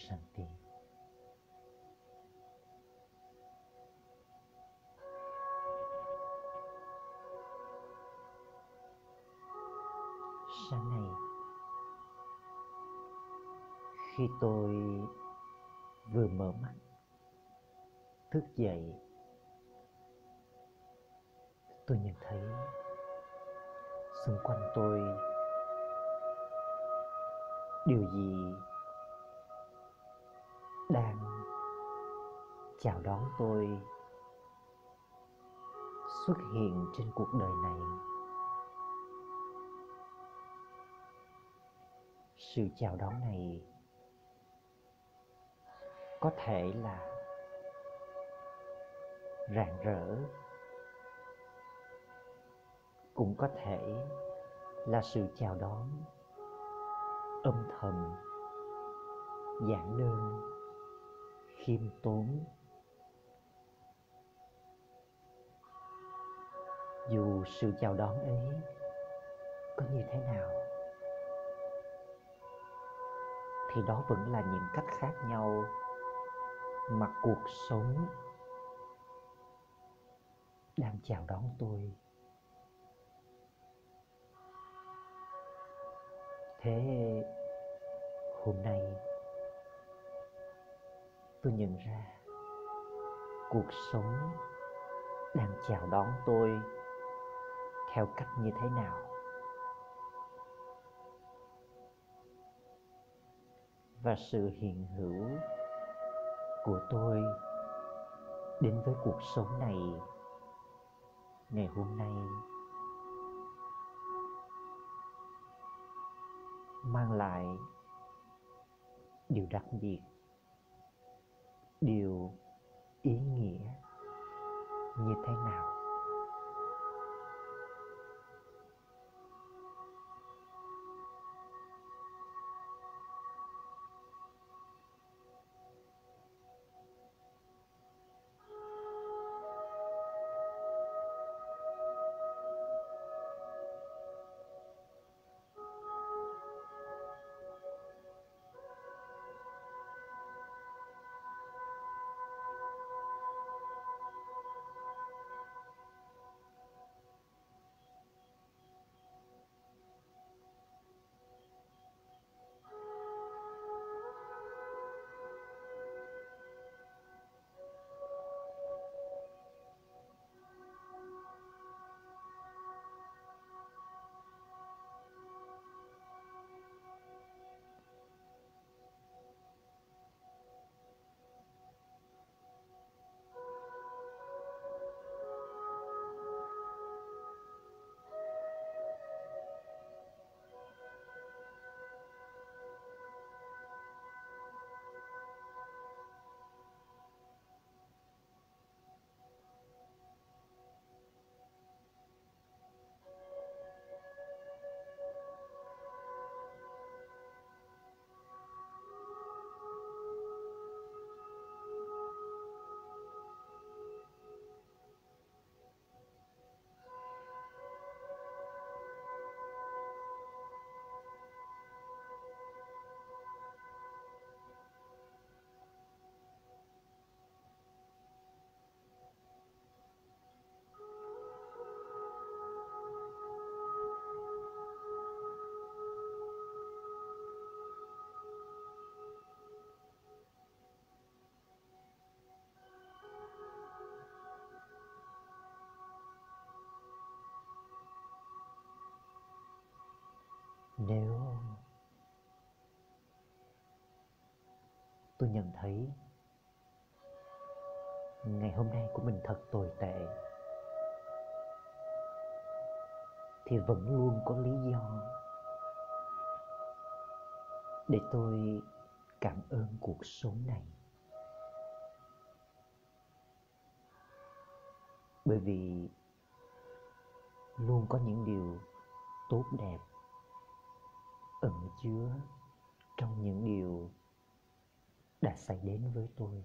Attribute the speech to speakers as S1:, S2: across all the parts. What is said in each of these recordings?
S1: Shanti. Sáng nay, khi tôi vừa mở mắt, thức dậy, tôi nhận thấy xung quanh tôi điều gì đang chào đón tôi xuất hiện trên cuộc đời này. Sự chào đón này có thể là rạng rỡ, cũng có thể là sự chào đón âm thầm giản đơn khiêm tốn. Dù sự chào đón ấy có như thế nào, thì đó vẫn là những cách khác nhau mà cuộc sống đang chào đón tôi. Thế hôm nay tôi nhận ra cuộc sống đang chào đón tôi theo cách như thế nào. Và sự hiện hữu của tôi đến với cuộc sống này ngày hôm nay mang lại điều đặc biệt điều ý nghĩa như thế nào? Nếu tôi nhận thấy ngày hôm nay của mình thật tồi tệ, thì vẫn luôn có lý do để tôi cảm ơn cuộc sống này. Bởi vì luôn có những điều tốt đẹp ẩn chứa trong những điều đã xảy đến với tôi.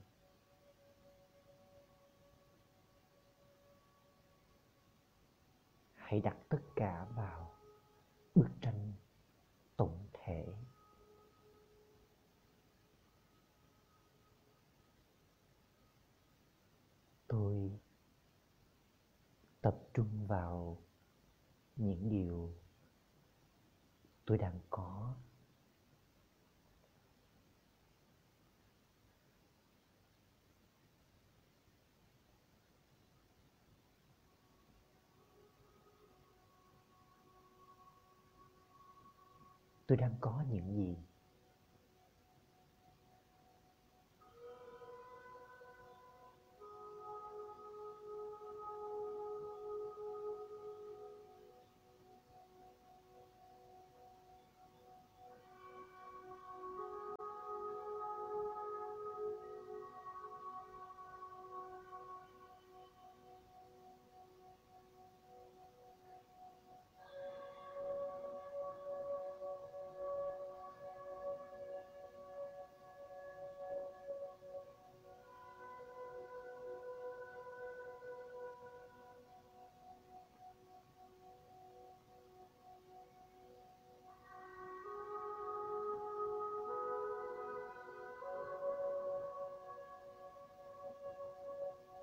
S1: Hãy đặt tất cả vào bức tranh tổng thể. Tôi tập trung vào những điều tôi đang có. Tôi đang có những gì?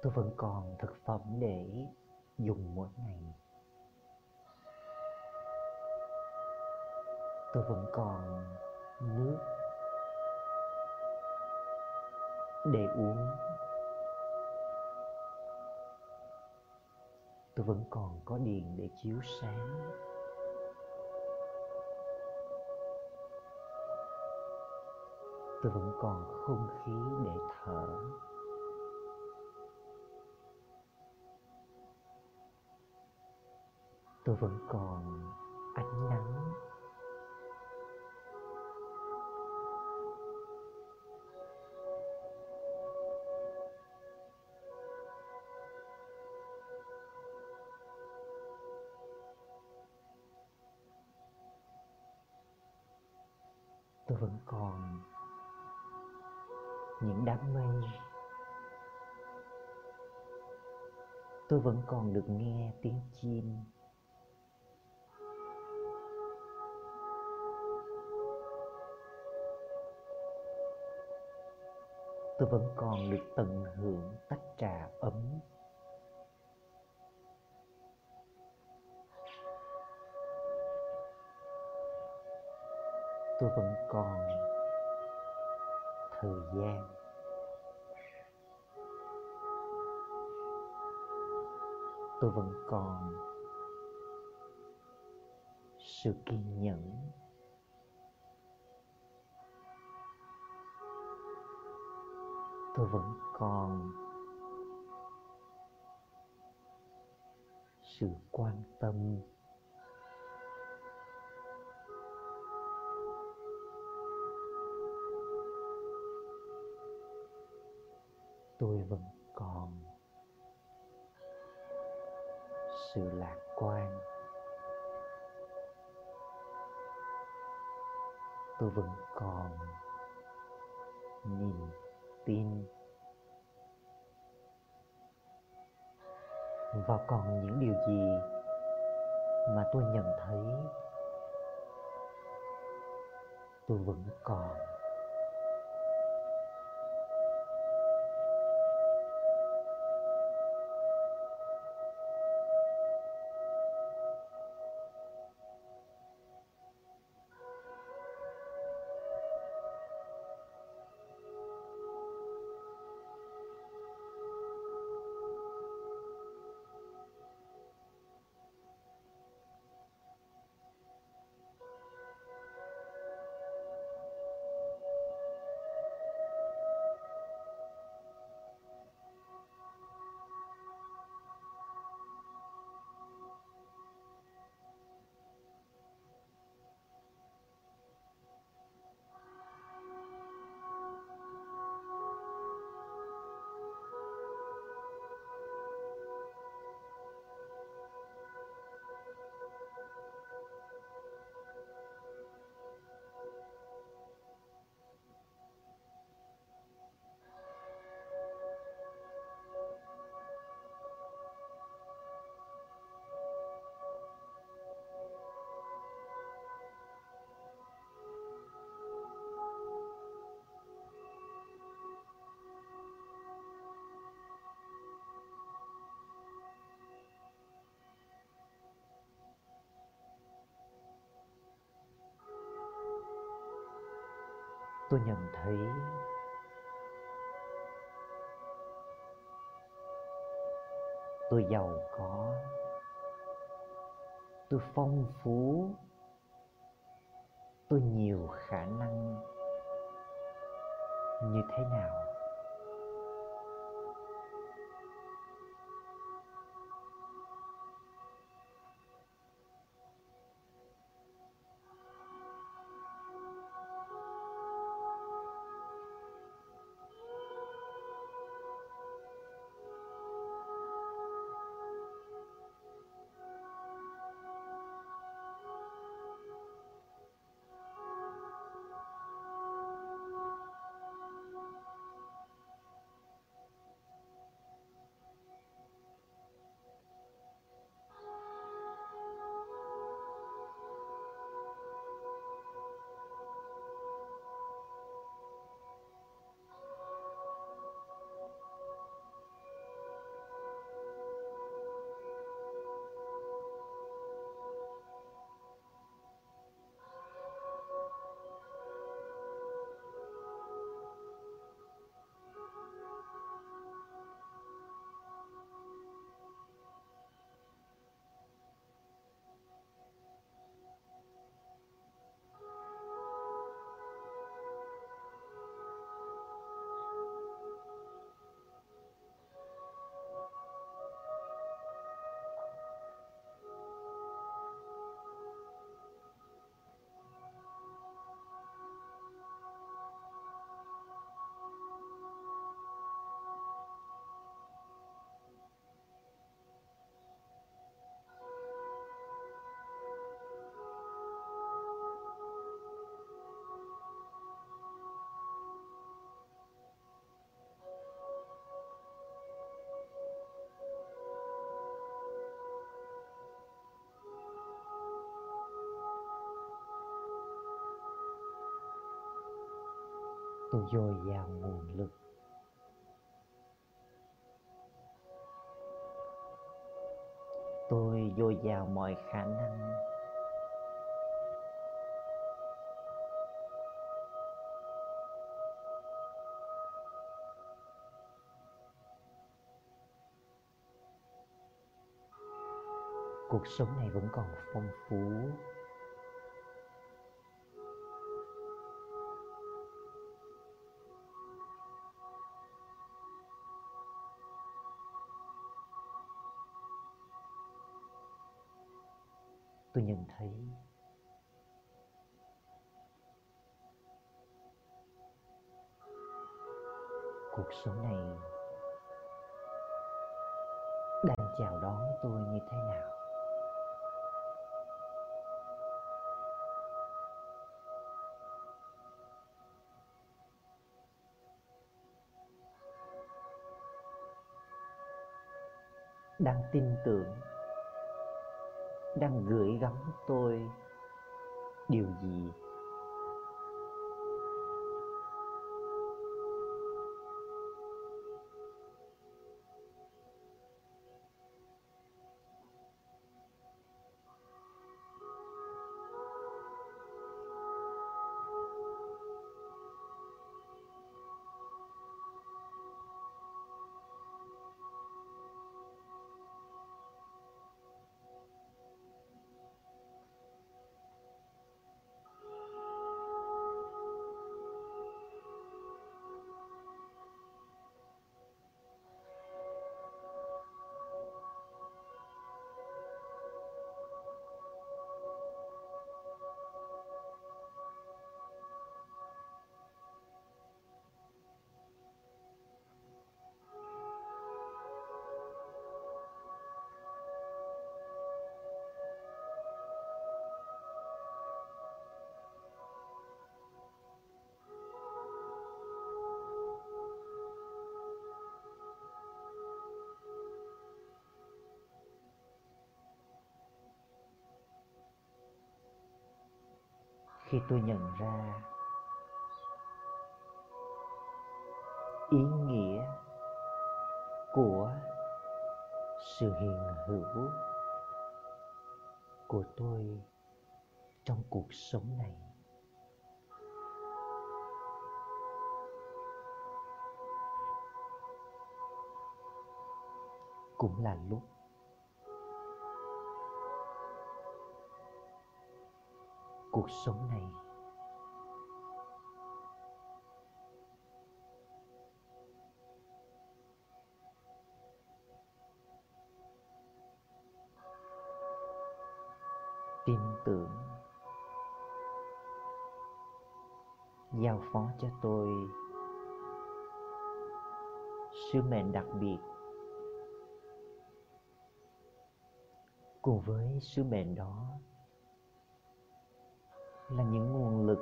S1: Tôi vẫn còn thực phẩm để dùng mỗi ngày. Tôi vẫn còn nước để uống. Tôi vẫn còn có điện để chiếu sáng. Tôi vẫn còn không khí để thở. Tôi vẫn còn ánh nắng. Tôi vẫn còn những đám mây. Tôi vẫn còn được nghe tiếng chim. Tôi vẫn còn được tận hưởng tách trà ấm. Tôi vẫn còn thời gian. Tôi vẫn còn sự kiên nhẫn. Tôi vẫn còn sự quan tâm. Tôi vẫn còn sự lạc quan. Tôi vẫn còn niềm tin. Và còn những điều gì mà tôi nhận thấy tôi vẫn còn? Tôi nhận thấy tôi giàu có, tôi phong phú, tôi nhiều khả năng. Như thế nào? Dồi dào nguồn lực. Tôi dồi dào mọi khả năng. Cuộc sống này vẫn còn phong phú. Chào đón tôi như thế nào. Đang tin tưởng, đang gửi gắm tôi điều gì? khi tôi nhận ra ý nghĩa của sự hiện hữu của tôi trong cuộc sống này. Cũng là lúc cuộc sống này. Tin tưởng. Giao phó cho tôi. Sứ mệnh đặc biệt. Cùng với sứ mệnh đó là những nguồn lực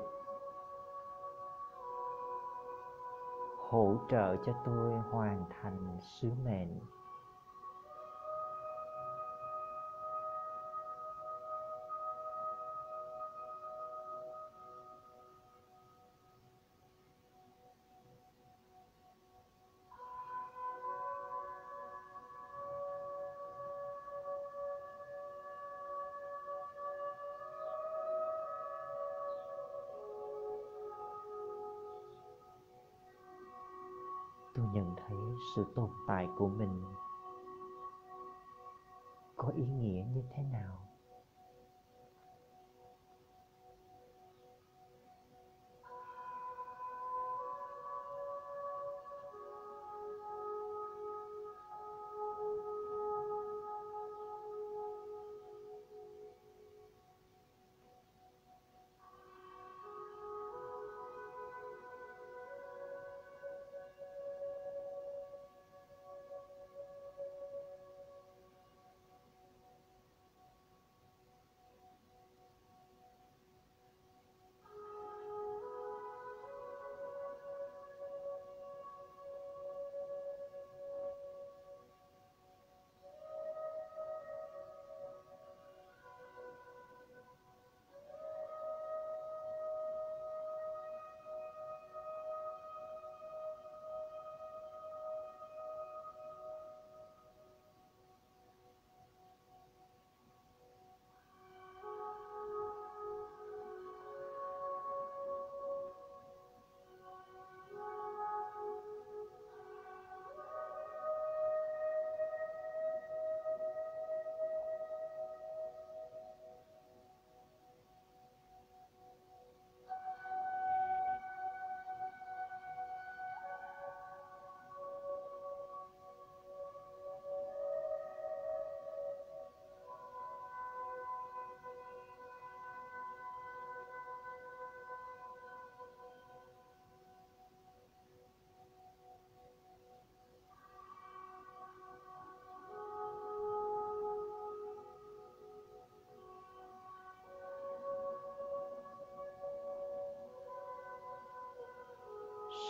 S1: hỗ trợ cho tôi hoàn thành sứ mệnh. Tôi nhận thấy sự tồn tại của mình. Có ý nghĩa như thế nào?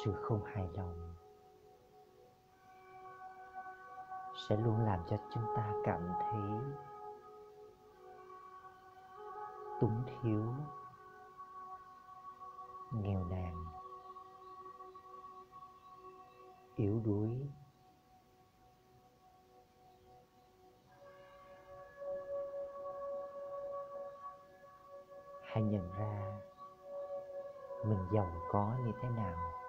S1: Sự không hài lòng sẽ luôn làm cho chúng ta cảm thấy túng thiếu, nghèo nàn, yếu đuối. Hãy nhận ra mình giàu có như thế nào.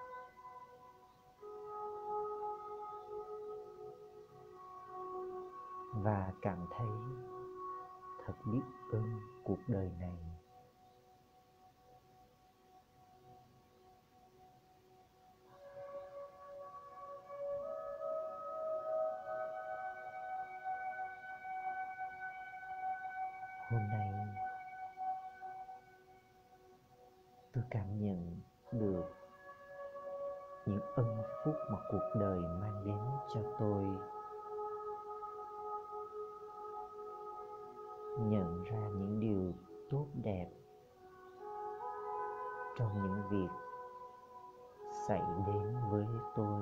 S1: Và cảm thấy thật biết ơn cuộc đời này. Hôm nay, tôi cảm nhận được những ân phúc mà cuộc đời mang đến cho tôi. Nhận ra những điều tốt đẹp trong những việc xảy đến với tôi.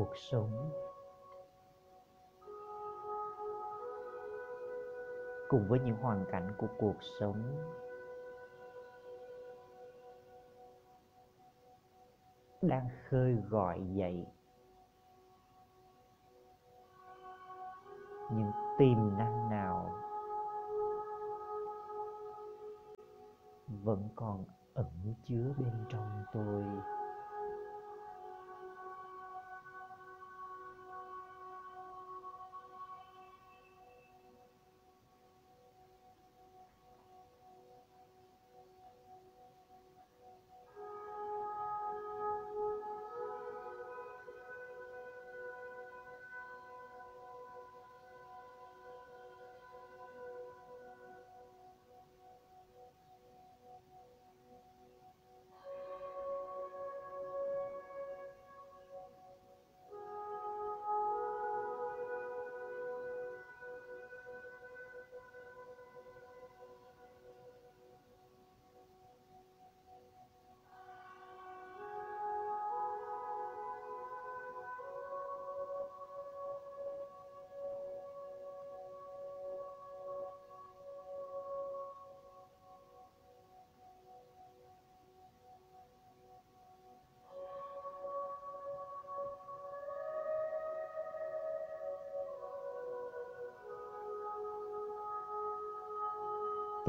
S1: Cuộc sống. Cùng với những hoàn cảnh của cuộc sống, đang khơi gọi dậy những tiềm năng nào vẫn còn ẩn chứa bên trong tôi.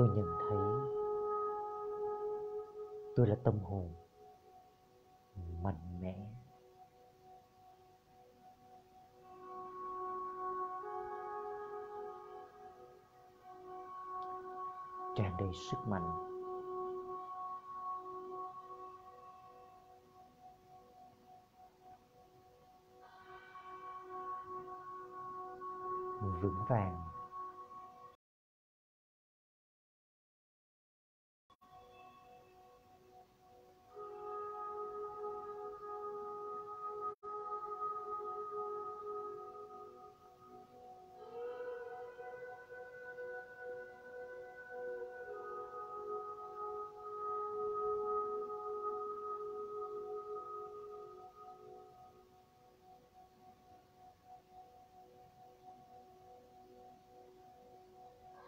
S1: Tôi nhận thấy tôi là tâm hồn mạnh mẽ. Tràn đầy sức mạnh. Vững vàng.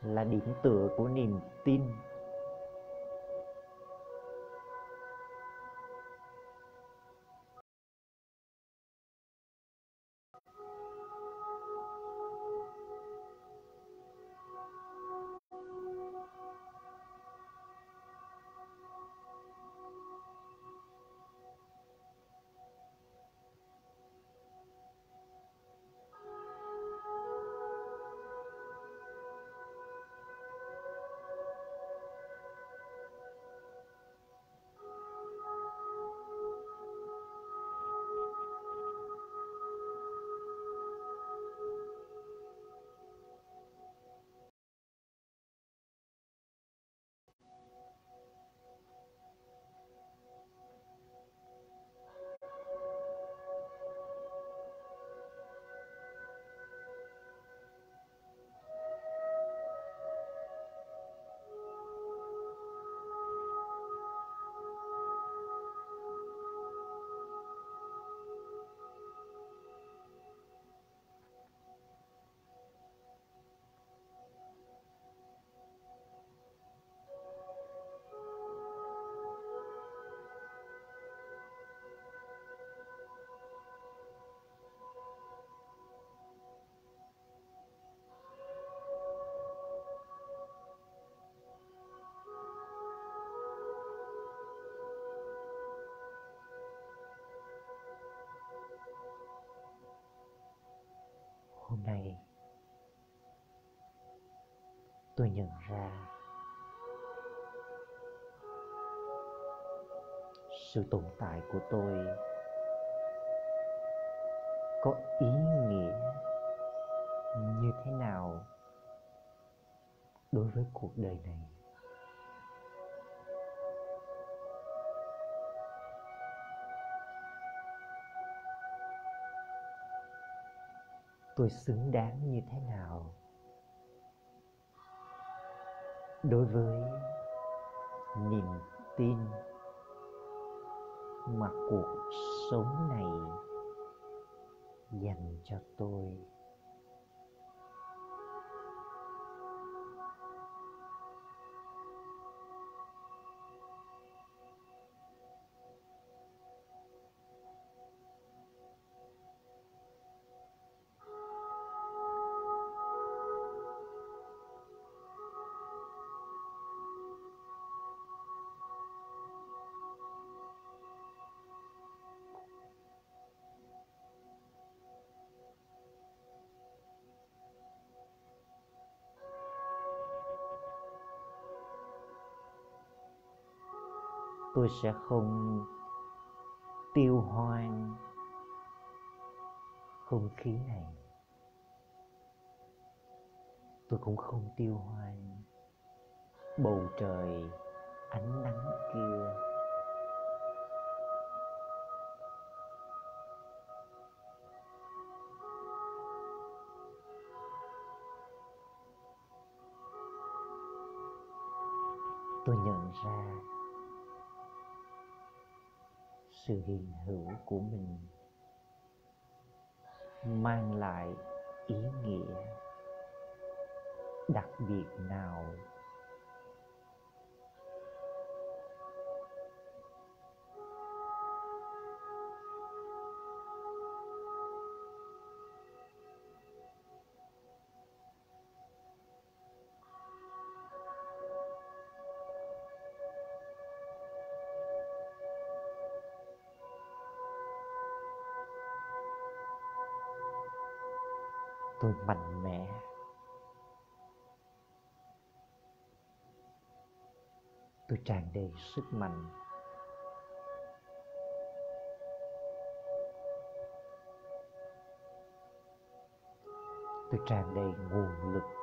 S1: Là điểm tựa của niềm tin. Hôm nay, tôi nhận ra sự tồn tại của tôi có ý nghĩa như thế nào đối với cuộc đời này. Tôi xứng đáng như thế nào? Đối với niềm tin mà cuộc sống này dành cho tôi tôi sẽ không tiêu hoang không khí này. Tôi cũng không tiêu hoang bầu trời ánh nắng kia. Tôi nhận ra sự hiện hữu của mình mang lại ý nghĩa đặc biệt nào tôi mạnh mẽ. Tôi tràn đầy sức mạnh. Tôi tràn đầy nguồn lực.